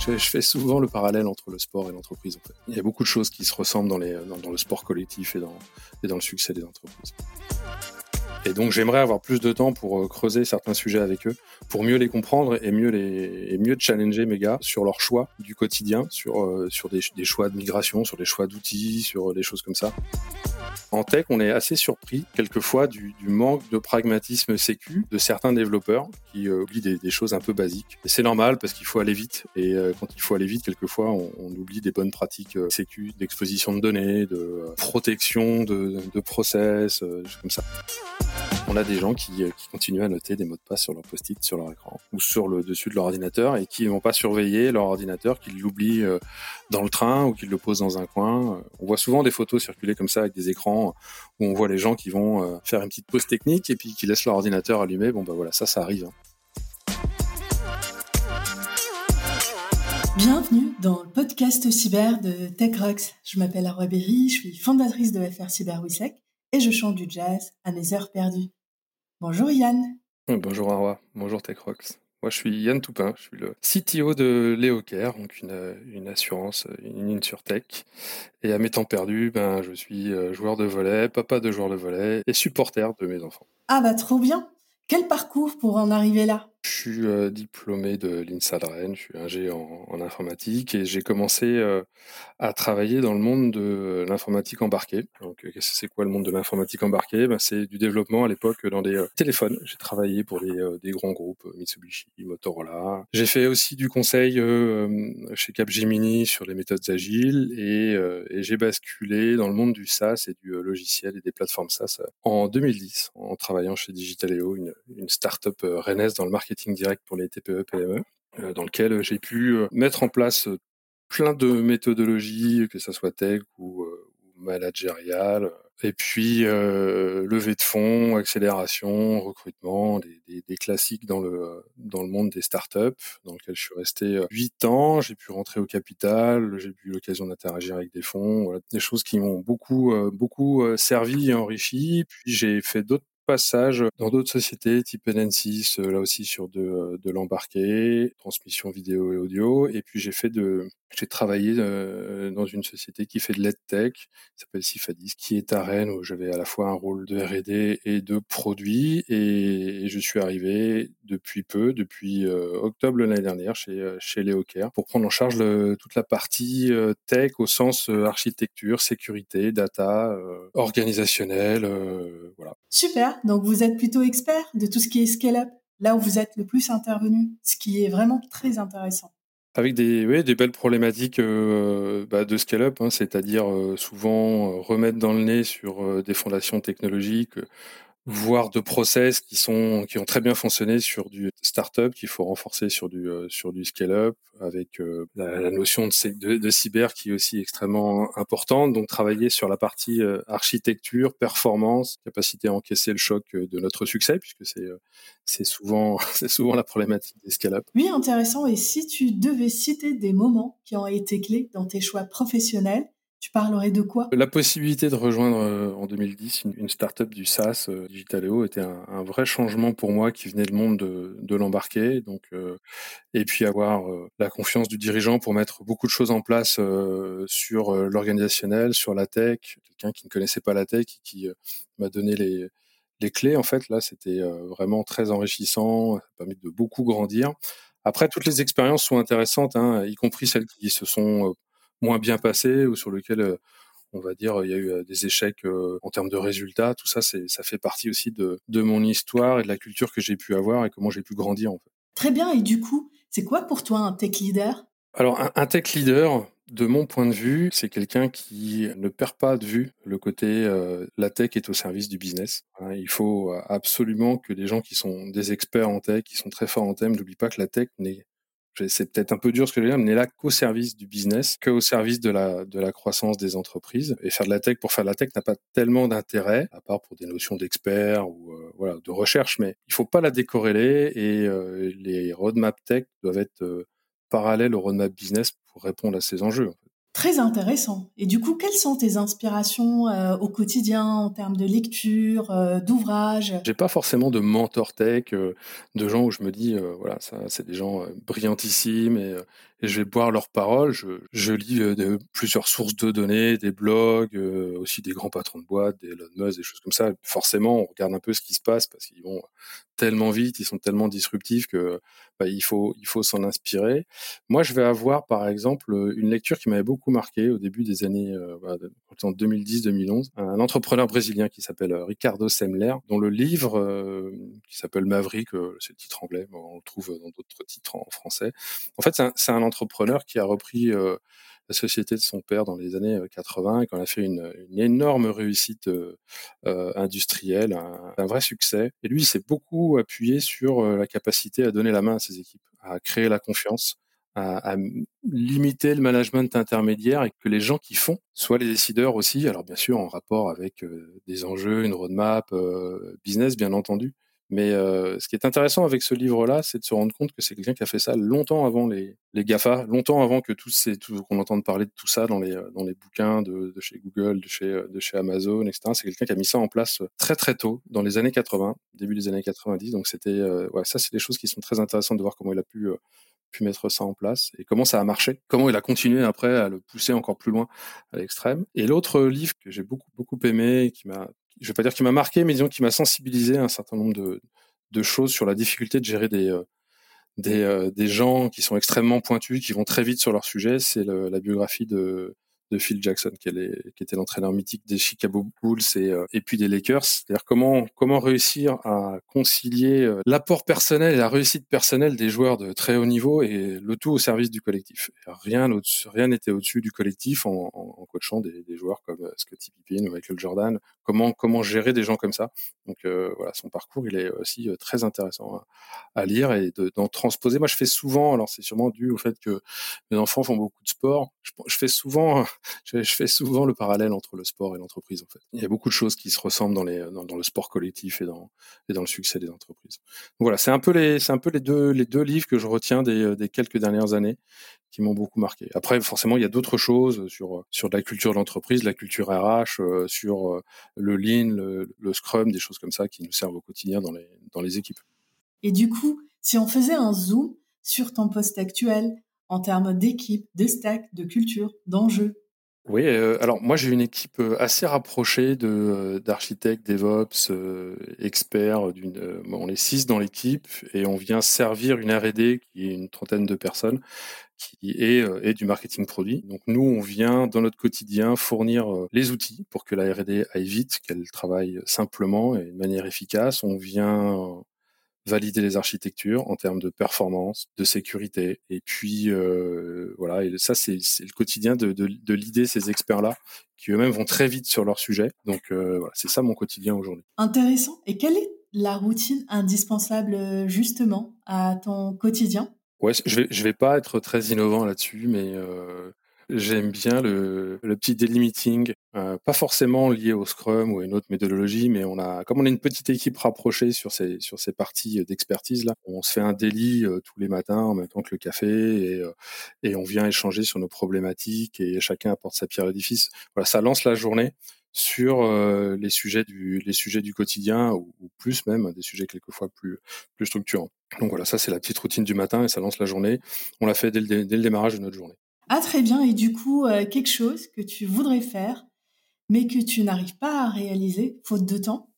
Je, fais souvent le parallèle entre le sport et l'entreprise. En fait. Il y a beaucoup de choses qui se ressemblent dans, le sport collectif et dans, le succès des entreprises. Et donc j'aimerais avoir plus de temps pour euh, creuser certains sujets avec eux, pour mieux les comprendre et mieux les mieux challenger mes gars sur leurs choix du quotidien, sur euh, des, choix de migration, sur des choix d'outils, sur des choses comme ça. En tech, on est assez surpris quelquefois du, manque de pragmatisme sécu de certains développeurs qui euh, oublient des, des, choses un peu basiques. C'est normal parce qu'il faut aller vite. Et quand il faut aller vite, quelquefois, on, oublie des bonnes pratiques sécu, d'exposition de données, de protection de, de process, comme ça on a des gens qui, euh, qui, continuent à noter des mots de passe sur leur post-it, sur leur écran ou sur le dessus de leur ordinateur et qui vont pas surveiller leur ordinateur, qu'ils l'oublient euh, dans le train ou qu'ils le posent dans un coin. On voit souvent des photos circuler comme ça avec des écrans où on voit les gens qui vont euh, faire une petite pause technique et puis qui laissent leur ordinateur allumé. Bon bah voilà, ça, ça arrive. Hein. Bienvenue dans le podcast cyber de TechRox. Je m'appelle Arwa Berry, je suis fondatrice de FR Cyber et je chante du jazz à mes heures perdues. Bonjour Yann. Bonjour Arwa, bonjour TechRox. Moi, je suis Yann Toupin, je suis le CTO de Leocare, donc une, une assurance, une InsurTech. Et à mes temps perdus, ben, je suis euh, joueur de volet, papa de joueur de volet et supporter de mes enfants. Ah bah trop bien Quel parcours pour en arriver là? Je suis euh, diplômé de l'INSA de Rennes, je suis ingé en, informatique et j'ai commencé euh, à travailler dans le monde de l'informatique embarquée. Donc, euh, c'est quoi le monde de l'informatique embarquée? Ben, C'est du développement à l'époque dans des téléphones. J'ai travaillé pour des, grands groupes, Mitsubishi, Motorola. J'ai fait aussi du conseil chez Capgemini sur les méthodes agiles et, et j'ai basculé dans le monde du SaaS et du logiciel et des plateformes SaaS en 2010 en travaillant chez Digitaleo, une, une start-up rennaise dans le marketing direct pour les TPE PME, euh, dans lequel j'ai pu euh, mettre en place euh, plein de méthodologies, que ça soit tech ou, managériale, et puis euh, levée de fonds, accélération, recrutement, des, classiques dans le dans le monde des startups, dans lequel je suis resté huit ans. J'ai pu rentrer au capital, j'ai eu l'occasion d'interagir avec des fonds, voilà, des choses qui m'ont beaucoup beaucoup servi et enrichi. Puis j'ai fait d'autres passage dans d'autres sociétés type N6, euh, là aussi sur de, euh, de l'embarqué, transmission vidéo et audio. Et puis j'ai fait de, j'ai travaillé euh, dans une société qui fait de l'EdTech, qui s'appelle Sifadis, qui est à Rennes, où j'avais à la fois un rôle de R&D et de produit. Et, je suis arrivé depuis peu, depuis octobre l'année dernière, chez, chez Leocare, pour prendre en charge toute la partie tech au sens architecture, sécurité, data, organisationnel, voilà. Super donc vous êtes plutôt expert de tout ce qui est scale-up, là où vous êtes le plus intervenu, ce qui est vraiment très intéressant. Avec des, des belles problématiques euh, bah, de scale-up, hein, c'est-à-dire euh, souvent euh, remettre dans le nez sur des fondations technologiques, voire de process qui sont qui ont très bien fonctionné sur du startup qu'il faut renforcer sur du euh, sur du scale up avec euh, la, notion de, de, cyber qui est aussi extrêmement importante. Donc travailler sur la partie euh, architecture performance capacité à encaisser le choc de notre succès puisque c'est c'est souvent c'est souvent la problématique des scale up oui intéressant. Et si tu devais citer des moments qui ont été clés dans tes choix professionnels tu parlerais de quoi? La possibilité de rejoindre euh, en 2010 une, une start-up du SaaS, euh, Digitaleo, était un, vrai changement pour moi qui venait du monde de, de l'embarquer. Donc, euh, et puis avoir euh, la confiance du dirigeant pour mettre beaucoup de choses en place sur l'organisationnel, sur la tech. Quelqu'un qui ne connaissait pas la tech et qui m'a donné les, les clés. En fait, là, c'était vraiment très enrichissant. Ça a permis de beaucoup grandir. Après, toutes les expériences sont intéressantes, hein, y compris celles qui se sont moins bien passé ou sur lequel euh, on va dire il y a eu euh, des échecs euh, en termes de résultats. Tout ça, c'est ça fait partie aussi de, de mon histoire et de la culture que j'ai pu avoir et comment j'ai pu grandir en fait. Très bien. Et du coup, c'est quoi pour toi un tech leader? Alors un, tech leader, de mon point de vue, c'est quelqu'un qui ne perd pas de vue le côté la tech est au service du business. Hein, il faut absolument que les gens qui sont des experts en tech, qui sont très forts en thème, n'oublient pas que la tech n'est c'est peut-être un peu dur ce que je veux dire, mais n'est là qu'au service du business, qu'au service de la, croissance des entreprises. Et faire de la tech pour faire de la tech n'a pas tellement d'intérêt, à part pour des notions d'experts ou euh, voilà, de recherche, mais il faut pas la décorréler et euh, les roadmap tech doivent être euh, parallèles au roadmap business pour répondre à ces enjeux. Très intéressant. Et du coup, quelles sont tes inspirations euh, au quotidien en termes de lecture, euh, d'ouvrages J'ai pas forcément de mentor tech, euh, de gens où je me dis, voilà, ça, c'est des gens brillantissimes et, je vais boire leurs paroles. Je, lis plusieurs sources de données, des blogs, aussi des grands patrons de boîtes, des Elon Musk, des choses comme ça. Forcément, on regarde un peu ce qui se passe parce qu'ils vont tellement vite, ils sont tellement disruptifs que bah, il faut il faut s'en inspirer. Moi, je vais avoir par exemple une lecture qui m'avait beaucoup marqué au début des années euh, bah, en 2010-2011, un entrepreneur brésilien qui s'appelle euh, Ricardo Semler, dont le livre euh, qui s'appelle Maverick, c'est le titre anglais, on le trouve dans d'autres titres en français. En fait, c'est un, un, entrepreneur qui a repris la société de son père dans les années 80 et qu'on a fait une, une énorme réussite euh, industrielle, un, un, vrai succès. Et lui, il s'est beaucoup appuyé sur la capacité à donner la main à ses équipes, à créer la confiance, à, à, limiter le management intermédiaire et que les gens qui font soient les décideurs aussi. Alors bien sûr en rapport avec des enjeux, une roadmap, business bien entendu, mais euh, ce qui est intéressant avec ce livre-là, c'est de se rendre compte que c'est quelqu'un qui a fait ça longtemps avant les, les GAFA, longtemps avant que tous ces, tout, qu'on entende parler de tout ça dans les, dans les bouquins de, de chez Google, de chez, de chez Amazon, etc. C'est quelqu'un qui a mis ça en place très très tôt, dans les années 80, début des années 90. Donc c'était, euh, ouais, ça c'est des choses qui sont très intéressantes de voir comment il a pu, euh, pu mettre ça en place et comment ça a marché, comment il a continué après à le pousser encore plus loin à l'extrême. Et l'autre livre que j'ai beaucoup beaucoup aimé, qui m'a je vais pas dire qu'il m'a marqué, mais disons qu'il m'a sensibilisé à un certain nombre de, choses sur la difficulté de gérer euh, euh, des, gens qui sont extrêmement pointus, qui vont très vite sur leur sujet. C'est la biographie de de Phil Jackson, qui, est, qui était l'entraîneur mythique des Chicago Bulls et, euh, et puis des Lakers. C'est-à-dire comment comment réussir à concilier euh, l'apport personnel et la réussite personnelle des joueurs de très haut niveau et le tout au service du collectif. Rien n'était au-dessus du collectif en, en, coachant des, des, joueurs comme euh, Scottie Pippen ou Michael Jordan. Comment comment gérer des gens comme ça. Donc voilà, son parcours il est aussi très intéressant à, lire et d'en transposer. Moi je fais souvent, alors c'est sûrement dû au fait que mes enfants font beaucoup de sport. Je fais souvent je, fais souvent le parallèle entre le sport et l'entreprise. En fait, il y a beaucoup de choses qui se ressemblent dans, le sport collectif et dans, le succès des entreprises. Voilà, c'est un peu les, deux, livres que je retiens des, des quelques dernières années qui m'ont beaucoup marqué. Après, forcément, il y a d'autres choses sur sur la culture de l'entreprise, la culture RH, euh, sur euh, le lean, le, le, scrum, des choses comme ça qui nous servent au quotidien dans les dans les équipes. Et du coup, si on faisait un zoom sur ton poste actuel en termes d'équipe, de stack, de culture, d'enjeux, oui, euh, alors moi j'ai une équipe euh, assez rapprochée de euh, d'architectes, DevOps, experts. D'une, on est six dans l'équipe et on vient servir une R&D qui est une trentaine de personnes qui est, est du marketing produit. Donc nous, on vient dans notre quotidien fournir les outils pour que la R&D aille vite, qu'elle travaille simplement et de manière efficace. On vient valider les architectures en termes de performance, de sécurité. Et puis euh, voilà, et ça c'est le quotidien de, de, de l'idée ces experts-là qui eux-mêmes vont très vite sur leur sujet. Donc euh, voilà, c'est ça mon quotidien aujourd'hui. Intéressant. Et quelle est la routine indispensable euh, justement à ton quotidien? Ouais, je vais je vais pas être très innovant là-dessus, mais euh, J'aime bien le, le, petit daily meeting, euh, pas forcément lié au Scrum ou à une autre méthodologie, mais on a, comme on est une petite équipe rapprochée sur ces sur ces parties d'expertise là, on se fait un daily euh, tous les matins en même temps que le café et euh, et on vient échanger sur nos problématiques et chacun apporte sa pierre à l'édifice. Voilà, ça lance la journée sur euh, les sujets du les sujets du quotidien ou, ou, plus même des sujets quelquefois plus plus structurants. Donc voilà, ça c'est la petite routine du matin et ça lance la journée. On l'a fait dès le, dès le démarrage de notre journée. Ah très bien, et du coup, euh, quelque chose que tu voudrais faire, mais que tu n'arrives pas à réaliser, faute de temps?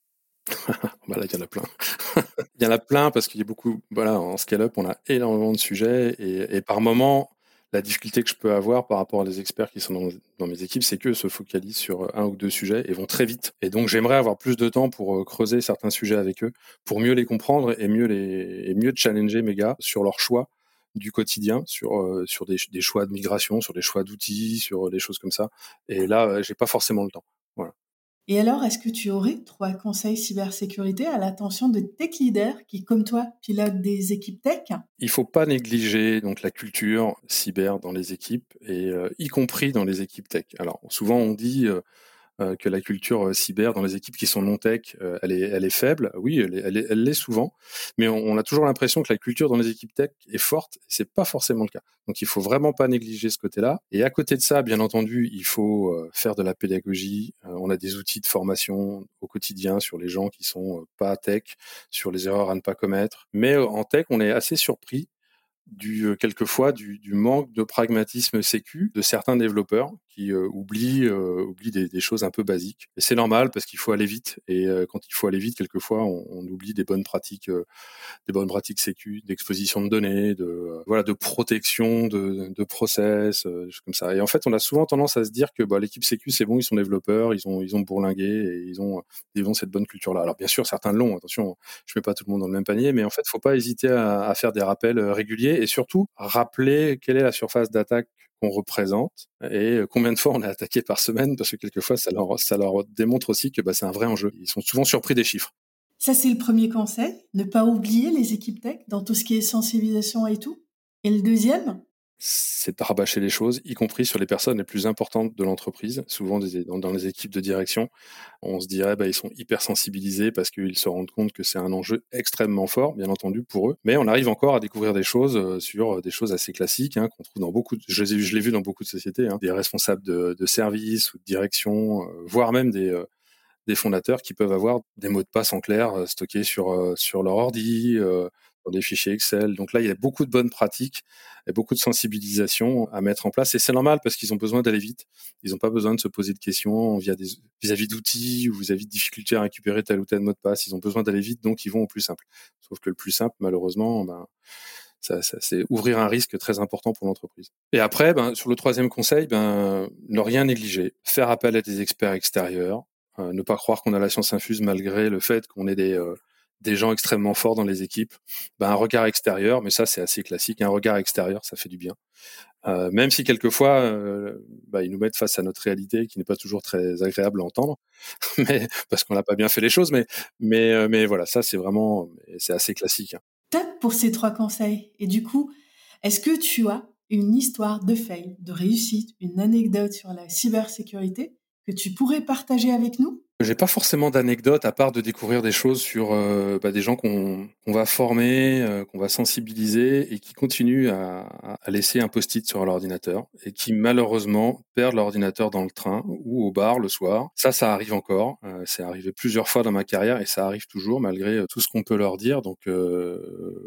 Bah là, il y en a plein. il y en a plein parce qu'il y a beaucoup, voilà, en scale-up, on a énormément de sujets et, par moment, la difficulté que je peux avoir par rapport à des experts qui sont dans, mes équipes, c'est qu'eux se focalisent sur un ou deux sujets et vont très vite. Et donc, j'aimerais avoir plus de temps pour euh, creuser certains sujets avec eux, pour mieux les comprendre et mieux les, mieux challenger mes gars sur leurs choix du quotidien sur euh, sur des, des, choix de migration, sur des choix d'outils, sur des choses comme ça. Et là, euh, j'ai pas forcément le temps. Voilà. Et alors, est-ce que tu aurais trois conseils cybersécurité à l'attention de tech leaders qui, comme toi, pilotent des équipes tech? Il faut pas négliger donc la culture cyber dans les équipes et euh, y compris dans les équipes tech. Alors souvent on dit euh, que la culture euh, cyber dans les équipes qui sont non tech, euh, elle est, elle est faible. Oui, elle est, elle est, elle l'est souvent, mais on, a toujours l'impression que la culture dans les équipes tech est forte. C'est pas forcément le cas. Donc il faut vraiment pas négliger ce côté-là. Et à côté de ça, bien entendu, il faut faire de la pédagogie. on a des outils de formation au quotidien sur les gens qui sont pas tech, sur les erreurs à ne pas commettre. Mais en tech, on est assez surpris du euh, quelquefois du, du, manque de pragmatisme sécu de certains développeurs qui euh, oublient, euh, oublient des, des, choses un peu basiques. Et c'est normal parce qu'il faut aller vite. Et euh, quand il faut aller vite, quelquefois, on, on oublie des bonnes pratiques, euh, des bonnes pratiques sécu, d'exposition de données, de voilà, de protection de, de process, des choses comme ça. Et en fait, on a souvent tendance à se dire que bah, l'équipe sécu, c'est bon, ils sont développeurs, ils ont ils ont bourlingué et ils ont ils ont cette bonne culture-là. Alors bien sûr, certains l'ont. Attention, je mets pas tout le monde dans le même panier, mais en fait, faut pas hésiter à, à faire des rappels réguliers et surtout rappeler quelle est la surface d'attaque qu'on représente et combien de fois on est attaqué par semaine parce que quelquefois ça leur, ça leur démontre aussi que bah, c'est un vrai enjeu. Ils sont souvent surpris des chiffres. Ça, c'est le premier conseil, ne pas oublier les équipes tech dans tout ce qui est sensibilisation et tout. Et le deuxième c'est de les choses, y compris sur les personnes les plus importantes de l'entreprise. Souvent, dans, les équipes de direction, on se dirait, bah, ils sont hyper sensibilisés parce qu'ils se rendent compte que c'est un enjeu extrêmement fort, bien entendu, pour eux. Mais on arrive encore à découvrir des choses euh, sur euh, des choses assez classiques hein, qu'on trouve dans beaucoup. De, je, l'ai vu dans beaucoup de sociétés, hein, des responsables de, de service ou de direction, euh, voire même des des fondateurs qui peuvent avoir des mots de passe en clair stockés sur sur leur ordi, euh, des fichiers Excel. Donc là, il y a beaucoup de bonnes pratiques et beaucoup de sensibilisation à mettre en place. Et c'est normal parce qu'ils ont besoin d'aller vite. Ils n'ont pas besoin de se poser de questions via des vis-à-vis d'outils ou vis-à-vis de difficultés à récupérer tel ou tel mot de passe. Ils ont besoin d'aller vite, donc ils vont au plus simple. Sauf que le plus simple, malheureusement, ben, ça, c'est ouvrir un risque très important pour l'entreprise. Et après, ben, sur le troisième conseil, ben, ne rien négliger, faire appel à des experts extérieurs, euh, ne pas croire qu'on a la science infuse malgré le fait qu'on ait des euh, des gens extrêmement forts dans les équipes, ben, un regard extérieur, mais ça c'est assez classique, un regard extérieur, ça fait du bien. Euh, même si quelquefois bah, ils nous mettent face à notre réalité qui n'est pas toujours très agréable à entendre, mais parce qu'on n'a pas bien fait les choses, mais mais euh, mais voilà, ça c'est vraiment c'est assez classique. Top pour ces trois conseils. Et du coup, est-ce que tu as une histoire de fail, de réussite, une anecdote sur la cybersécurité que tu pourrais partager avec nous? J'ai pas forcément d'anecdotes à part de découvrir des choses sur euh, bah, des gens qu'on qu'on va former, euh, qu'on va sensibiliser et qui continuent à, à laisser un post-it sur l'ordinateur et qui malheureusement perdent l'ordinateur dans le train ou au bar le soir. Ça, ça arrive encore. Euh, c'est arrivé plusieurs fois dans ma carrière et ça arrive toujours malgré euh, tout ce qu'on peut leur dire. Donc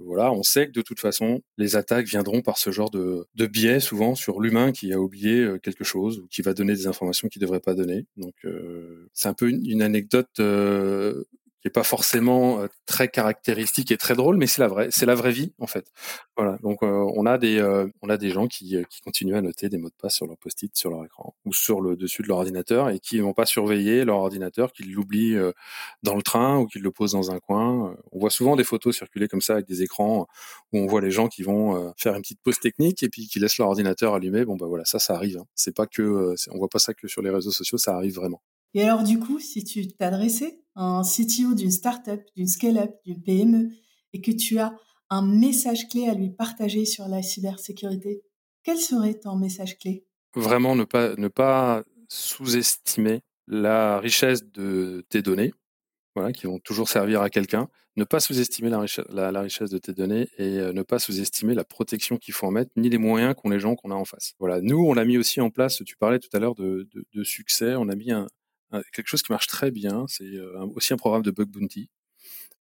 voilà, on sait que de toute façon, les attaques viendront par ce genre de, de biais souvent sur l'humain qui a oublié quelque chose ou qui va donner des informations qu'il devrait pas donner. Donc c'est un peu une une anecdote euh, qui est pas forcément euh, très caractéristique et très drôle, mais c'est la vraie, c'est la vraie vie en fait. Voilà. Donc euh, on a des euh, on a des gens qui, qui continuent à noter des mots de passe sur leur post-it, sur leur écran ou sur le dessus de leur ordinateur et qui vont pas surveiller leur ordinateur, qu'ils l'oublient dans le train ou qu'ils le posent dans un coin. On voit souvent des photos circuler comme ça avec des écrans où on voit les gens qui vont faire une petite pause technique et puis qui laissent leur ordinateur allumé. Bon bah voilà, ça ça arrive. Hein. C'est pas que on voit pas ça que sur les réseaux sociaux, ça arrive vraiment. Et alors, du coup, si tu t'adressais à un CTO d'une startup, d'une scale-up, d'une PME, et que tu as un message clé à lui partager sur la cybersécurité, quel serait ton message clé? Vraiment ne pas, ne pas sous-estimer la richesse de tes données, voilà, qui vont toujours servir à quelqu'un. Ne pas sous-estimer la, richesse, de tes données et euh, ne pas sous-estimer la protection qu'il faut en mettre, ni les moyens qu'ont les gens qu'on a en face. Voilà, nous, on l'a mis aussi en place. Tu parlais tout à l'heure de, de succès. On a mis un, quelque chose qui marche très bien. C'est euh, aussi un programme de bug bounty.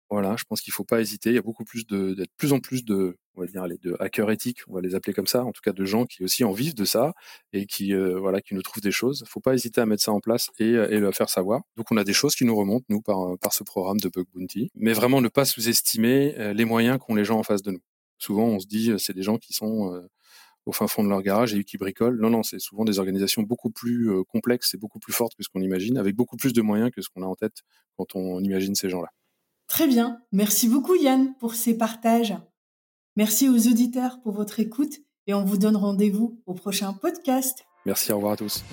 Voilà, je pense qu'il faut pas hésiter. Il y a beaucoup plus de, d'être plus en plus de, on va dire, de hackers éthiques, on va les appeler comme ça, en tout cas de gens qui aussi en vivent de ça et qui, euh, voilà, qui nous trouvent des choses. Faut pas hésiter à mettre ça en place et, et le faire savoir. Donc on a des choses qui nous remontent nous par par ce programme de bug bounty, mais vraiment ne pas sous-estimer euh, les moyens qu'ont les gens en face de nous. Souvent on se dit c'est des gens qui sont au fin fond de leur garage et qui bricolent. Non, non, c'est souvent des organisations beaucoup plus euh, complexes et beaucoup plus fortes que ce qu'on imagine, avec beaucoup plus de moyens que ce qu'on a en tête quand on imagine ces gens-là. Très bien. Merci beaucoup Yann pour ces partages. Merci aux auditeurs pour votre écoute et on vous donne rendez-vous au prochain podcast. Merci, au revoir à tous.